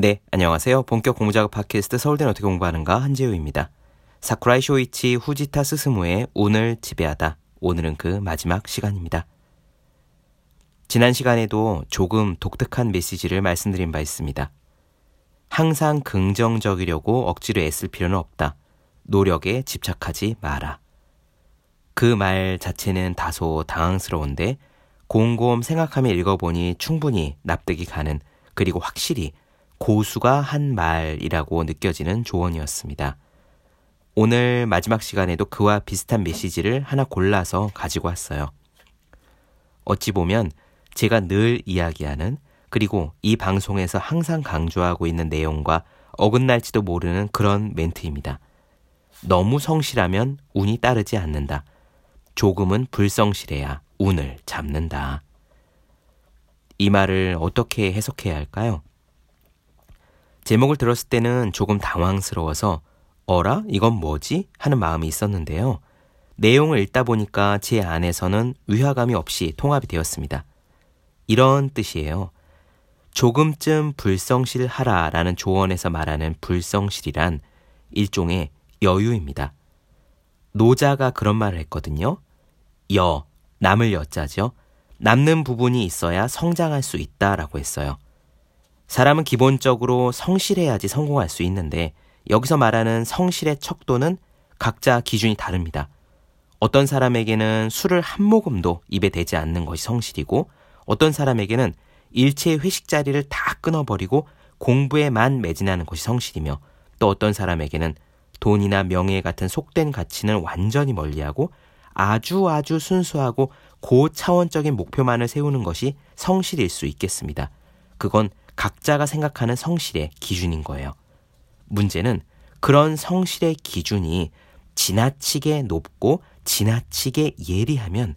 네, 안녕하세요. 본격 공부작업 팟캐스트 서울대는 어떻게 공부하는가 한재우입니다. 사쿠라이 쇼이치 후지타 스스무의 오늘 지배하다. 오늘은 그 마지막 시간입니다. 지난 시간에도 조금 독특한 메시지를 말씀드린 바 있습니다. 항상 긍정적이려고 억지로 애쓸 필요는 없다. 노력에 집착하지 마라. 그 말 자체는 다소 당황스러운데 곰곰 생각하며 읽어보니 충분히 납득이 가는 그리고 확실히 고수가 한 말이라고 느껴지는 조언이었습니다. 오늘 마지막 시간에도 그와 비슷한 메시지를 하나 골라서 가지고 왔어요. 어찌 보면 제가 늘 이야기하는 그리고 이 방송에서 항상 강조하고 있는 내용과 어긋날지도 모르는 그런 멘트입니다. 너무 성실하면 운이 따르지 않는다. 조금은 불성실해야 운을 잡는다. 이 말을 어떻게 해석해야 할까요? 제목을 들었을 때는 조금 당황스러워서 어라? 이건 뭐지? 하는 마음이 있었는데요. 내용을 읽다 보니까 제 안에서는 위화감이 없이 통합이 되었습니다. 이런 뜻이에요. 조금쯤 불성실하라 라는 조언에서 말하는 불성실이란 일종의 여유입니다. 노자가 그런 말을 했거든요. 여, 남을 여자죠. 남는 부분이 있어야 성장할 수 있다라고 했어요. 사람은 기본적으로 성실해야지 성공할 수 있는데 여기서 말하는 성실의 척도는 각자 기준이 다릅니다. 어떤 사람에게는 술을 한 모금도 입에 대지 않는 것이 성실이고 어떤 사람에게는 일체의 회식 자리를 다 끊어버리고 공부에만 매진하는 것이 성실이며 또 어떤 사람에게는 돈이나 명예 같은 속된 가치는 완전히 멀리하고 아주 아주 순수하고 고차원적인 목표만을 세우는 것이 성실일 수 있겠습니다. 그건 각자가 생각하는 성실의 기준인 거예요. 문제는 그런 성실의 기준이 지나치게 높고 지나치게 예리하면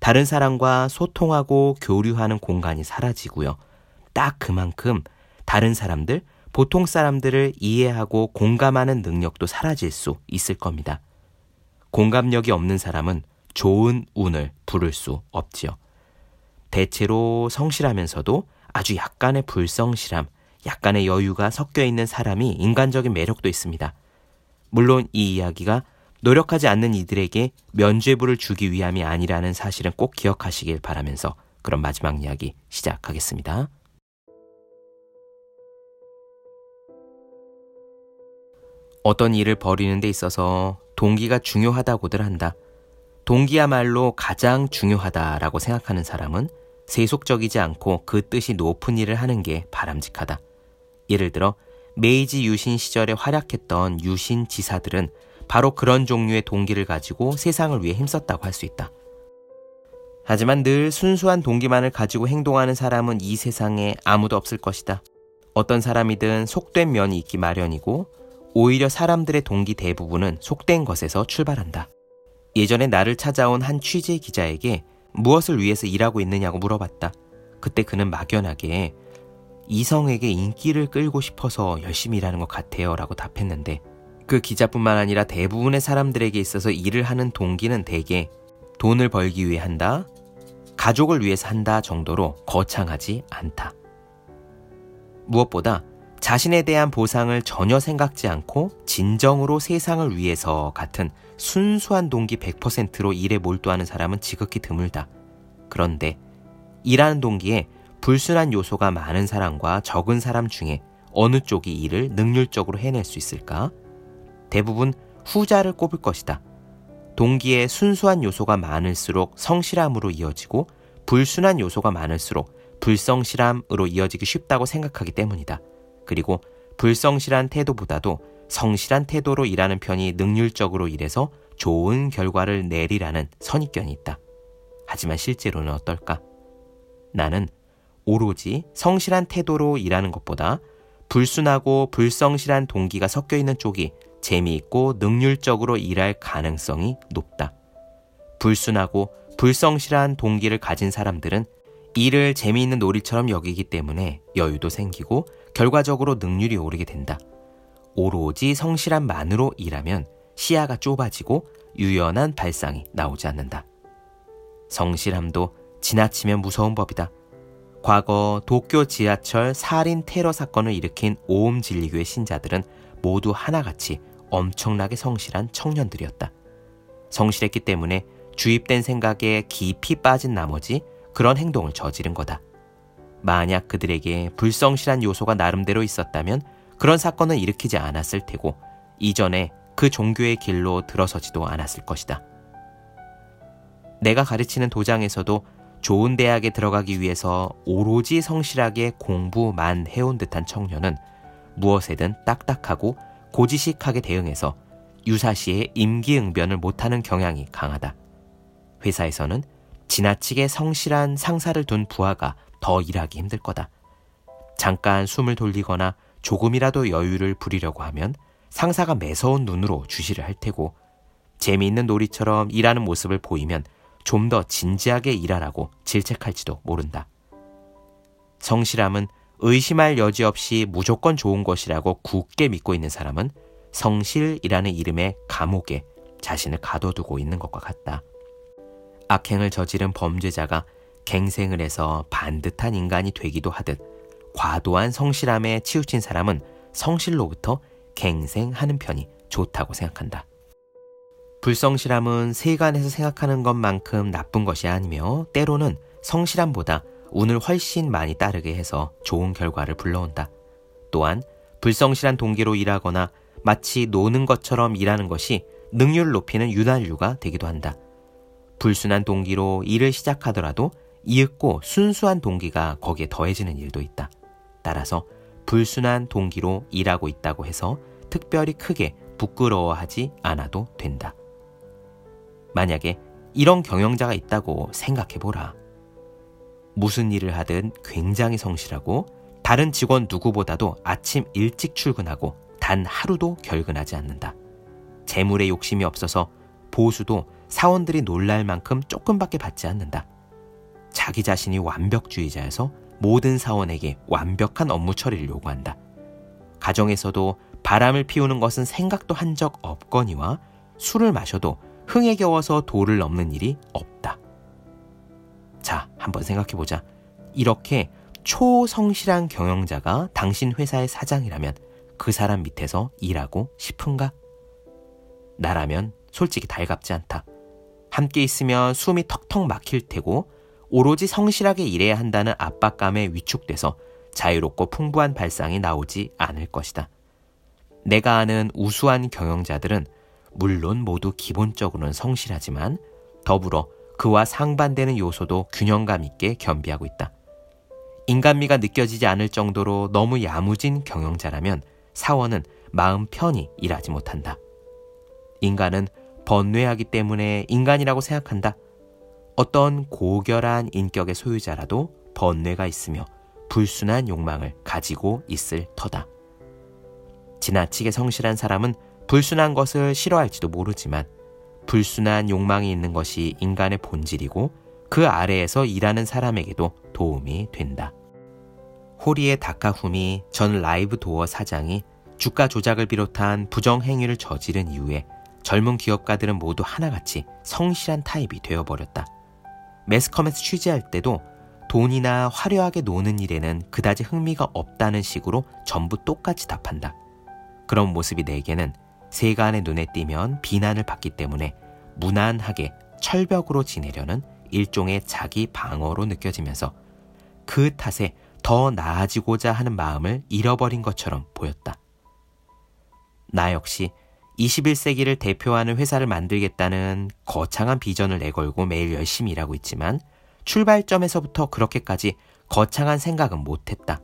다른 사람과 소통하고 교류하는 공간이 사라지고요. 딱 그만큼 다른 사람들, 보통 사람들을 이해하고 공감하는 능력도 사라질 수 있을 겁니다. 공감력이 없는 사람은 좋은 운을 부를 수 없지요. 대체로 성실하면서도 아주 약간의 불성실함, 약간의 여유가 섞여 있는 사람이 인간적인 매력도 있습니다. 물론 이 이야기가 노력하지 않는 이들에게 면죄부를 주기 위함이 아니라는 사실은 꼭 기억하시길 바라면서 그런 마지막 이야기 시작하겠습니다. 어떤 일을 벌이는 데 있어서 동기가 중요하다고들 한다. 동기야말로 가장 중요하다라고 생각하는 사람은 세속적이지 않고 그 뜻이 높은 일을 하는 게 바람직하다. 예를 들어 메이지 유신 시절에 활약했던 유신 지사들은 바로 그런 종류의 동기를 가지고 세상을 위해 힘썼다고 할 수 있다. 하지만 늘 순수한 동기만을 가지고 행동하는 사람은 이 세상에 아무도 없을 것이다. 어떤 사람이든 속된 면이 있기 마련이고 오히려 사람들의 동기 대부분은 속된 것에서 출발한다. 예전에 나를 찾아온 한 취재 기자에게 무엇을 위해서 일하고 있느냐고 물어봤다. 그때 그는 막연하게 이성에게 인기를 끌고 싶어서 열심히 일하는 것 같아요 라고 답했는데 그 기자뿐만 아니라 대부분의 사람들에게 있어서 일을 하는 동기는 대개 돈을 벌기 위해 한다, 가족을 위해서 한다 정도로 거창하지 않다. 무엇보다 자신에 대한 보상을 전혀 생각지 않고 진정으로 세상을 위해서 같은 순수한 동기 100%로 일에 몰두하는 사람은 지극히 드물다. 그런데 일하는 동기에 불순한 요소가 많은 사람과 적은 사람 중에 어느 쪽이 일을 능률적으로 해낼 수 있을까? 대부분 후자를 꼽을 것이다. 동기에 순수한 요소가 많을수록 성실함으로 이어지고 불순한 요소가 많을수록 불성실함으로 이어지기 쉽다고 생각하기 때문이다. 그리고 불성실한 태도보다도 성실한 태도로 일하는 편이 능률적으로 일해서 좋은 결과를 내리라는 선입견이 있다. 하지만 실제로는 어떨까? 나는 오로지 성실한 태도로 일하는 것보다 불순하고 불성실한 동기가 섞여 있는 쪽이 재미있고 능률적으로 일할 가능성이 높다. 불순하고 불성실한 동기를 가진 사람들은 일을 재미있는 놀이처럼 여기기 때문에 여유도 생기고 결과적으로 능률이 오르게 된다. 오로지 성실함만으로 일하면 시야가 좁아지고 유연한 발상이 나오지 않는다. 성실함도 지나치면 무서운 법이다. 과거 도쿄 지하철 살인 테러 사건을 일으킨 오음 진리교의 신자들은 모두 하나같이 엄청나게 성실한 청년들이었다. 성실했기 때문에 주입된 생각에 깊이 빠진 나머지 그런 행동을 저지른 거다. 만약 그들에게 불성실한 요소가 나름대로 있었다면 그런 사건을 일으키지 않았을 테고 이전에 그 종교의 길로 들어서지도 않았을 것이다. 내가 가르치는 도장에서도 좋은 대학에 들어가기 위해서 오로지 성실하게 공부만 해온 듯한 청년은 무엇에든 딱딱하고 고지식하게 대응해서 유사시에 임기응변을 못하는 경향이 강하다. 회사에서는 지나치게 성실한 상사를 둔 부하가 더 일하기 힘들 거다. 잠깐 숨을 돌리거나 조금이라도 여유를 부리려고 하면 상사가 매서운 눈으로 주시를 할 테고 재미있는 놀이처럼 일하는 모습을 보이면 좀 더 진지하게 일하라고 질책할지도 모른다. 성실함은 의심할 여지 없이 무조건 좋은 것이라고 굳게 믿고 있는 사람은 성실이라는 이름의 감옥에 자신을 가둬두고 있는 것과 같다. 악행을 저지른 범죄자가 갱생을 해서 반듯한 인간이 되기도 하듯 과도한 성실함에 치우친 사람은 성실로부터 갱생하는 편이 좋다고 생각한다. 불성실함은 세간에서 생각하는 것만큼 나쁜 것이 아니며 때로는 성실함보다 운을 훨씬 많이 따르게 해서 좋은 결과를 불러온다. 또한 불성실한 동기로 일하거나 마치 노는 것처럼 일하는 것이 능률을 높이는 윤활유가 되기도 한다. 불순한 동기로 일을 시작하더라도 이윽고 순수한 동기가 거기에 더해지는 일도 있다. 따라서 불순한 동기로 일하고 있다고 해서 특별히 크게 부끄러워하지 않아도 된다. 만약에 이런 경영자가 있다고 생각해 보라. 무슨 일을 하든 굉장히 성실하고 다른 직원 누구보다도 아침 일찍 출근하고 단 하루도 결근하지 않는다. 재물에 욕심이 없어서 보수도 사원들이 놀랄 만큼 조금밖에 받지 않는다. 자기 자신이 완벽주의자여서 모든 사원에게 완벽한 업무 처리를 요구한다. 가정에서도 바람을 피우는 것은 생각도 한 적 없거니와 술을 마셔도 흥에 겨워서 도를 넘는 일이 없다. 자, 한번 생각해 보자. 이렇게 초성실한 경영자가 당신 회사의 사장이라면 그 사람 밑에서 일하고 싶은가? 나라면 솔직히 달갑지 않다. 함께 있으면 숨이 턱턱 막힐 테고 오로지 성실하게 일해야 한다는 압박감에 위축돼서 자유롭고 풍부한 발상이 나오지 않을 것이다. 내가 아는 우수한 경영자들은 물론 모두 기본적으로는 성실하지만 더불어 그와 상반되는 요소도 균형감 있게 겸비하고 있다. 인간미가 느껴지지 않을 정도로 너무 야무진 경영자라면 사원은 마음 편히 일하지 못한다. 인간은 번뇌하기 때문에 인간이라고 생각한다. 어떤 고결한 인격의 소유자라도 번뇌가 있으며 불순한 욕망을 가지고 있을 터다. 지나치게 성실한 사람은 불순한 것을 싫어할지도 모르지만 불순한 욕망이 있는 것이 인간의 본질이고 그 아래에서 일하는 사람에게도 도움이 된다. 호리의 다카후미 전 라이브 도어 사장이 주가 조작을 비롯한 부정행위를 저지른 이후에 젊은 기업가들은 모두 하나같이 성실한 타입이 되어버렸다. 매스컴에서 취재할 때도 돈이나 화려하게 노는 일에는 그다지 흥미가 없다는 식으로 전부 똑같이 답한다. 그런 모습이 내게는 세간의 눈에 띄면 비난을 받기 때문에 무난하게 철벽으로 지내려는 일종의 자기 방어로 느껴지면서 그 탓에 더 나아지고자 하는 마음을 잃어버린 것처럼 보였다. 나 역시 21세기를 대표하는 회사를 만들겠다는 거창한 비전을 내걸고 매일 열심히 일하고 있지만 출발점에서부터 그렇게까지 거창한 생각은 못했다.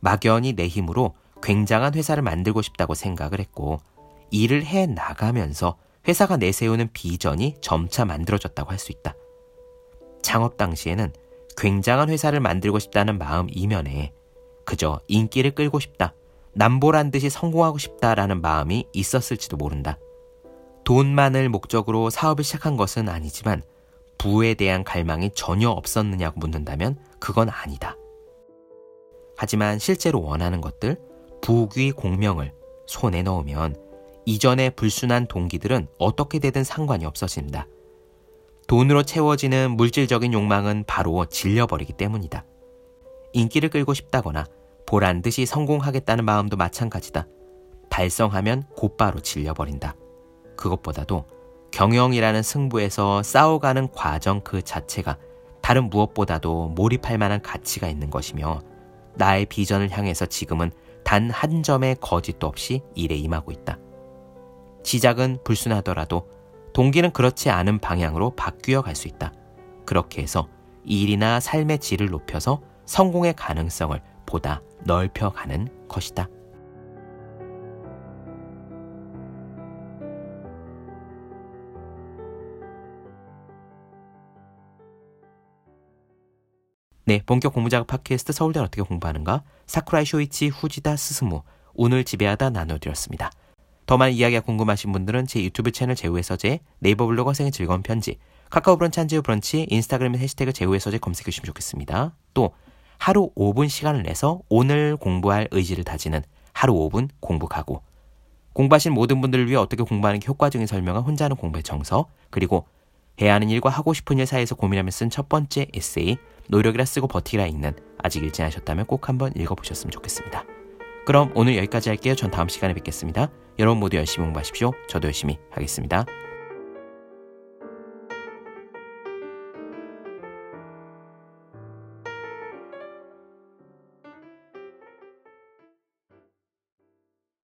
막연히 내 힘으로 굉장한 회사를 만들고 싶다고 생각을 했고 일을 해 나가면서 회사가 내세우는 비전이 점차 만들어졌다고 할 수 있다. 창업 당시에는 굉장한 회사를 만들고 싶다는 마음 이면에 그저 인기를 끌고 싶다, 남보란 듯이 성공하고 싶다라는 마음이 있었을지도 모른다. 돈만을 목적으로 사업을 시작한 것은 아니지만 부에 대한 갈망이 전혀 없었느냐고 묻는다면 그건 아니다. 하지만 실제로 원하는 것들, 부귀 공명을 손에 넣으면 이전의 불순한 동기들은 어떻게 되든 상관이 없어진다. 돈으로 채워지는 물질적인 욕망은 바로 질려버리기 때문이다. 인기를 끌고 싶다거나 보란 듯이 성공하겠다는 마음도 마찬가지다. 달성하면 곧바로 질려버린다. 그것보다도 경영이라는 승부에서 싸워가는 과정 그 자체가 다른 무엇보다도 몰입할 만한 가치가 있는 것이며 나의 비전을 향해서 지금은 단 한 점의 거짓도 없이 일에 임하고 있다. 시작은 불순하더라도 동기는 그렇지 않은 방향으로 바뀌어 갈 수 있다. 그렇게 해서 일이나 삶의 질을 높여서 성공의 가능성을 보다 넓혀가는 것이다. 네, 본격 공부작업 팟캐스트 서울대 어떻게 공부하는가? 사쿠라이 쇼이치 후지다 스스무 오늘 지배하다 나눠드렸습니다. 더 많은 이야기가 궁금하신 분들은 제 유튜브 채널 제우의 서재, 네이버 블로그 생의 즐거운 편지, 카카오 브런치 한지우 브런치, 인스타그램에 해시태그 제우의 서재 검색해 주시면 좋겠습니다. 또 하루 5분 시간을 내서 오늘 공부할 의지를 다지는 하루 5분 공부 가고 공부하신 모든 분들을 위해 어떻게 공부하는 게 효과적인 설명은 혼자 하는 공부의 정서 그리고 해야 하는 일과 하고 싶은 일 사이에서 고민하며 쓴 첫 번째 에세이 노력이라 쓰고 버티라 읽는 아직 읽지 않으셨다면 꼭 한번 읽어보셨으면 좋겠습니다. 그럼 오늘 여기까지 할게요. 전 다음 시간에 뵙겠습니다. 여러분 모두 열심히 공부하십시오. 저도 열심히 하겠습니다.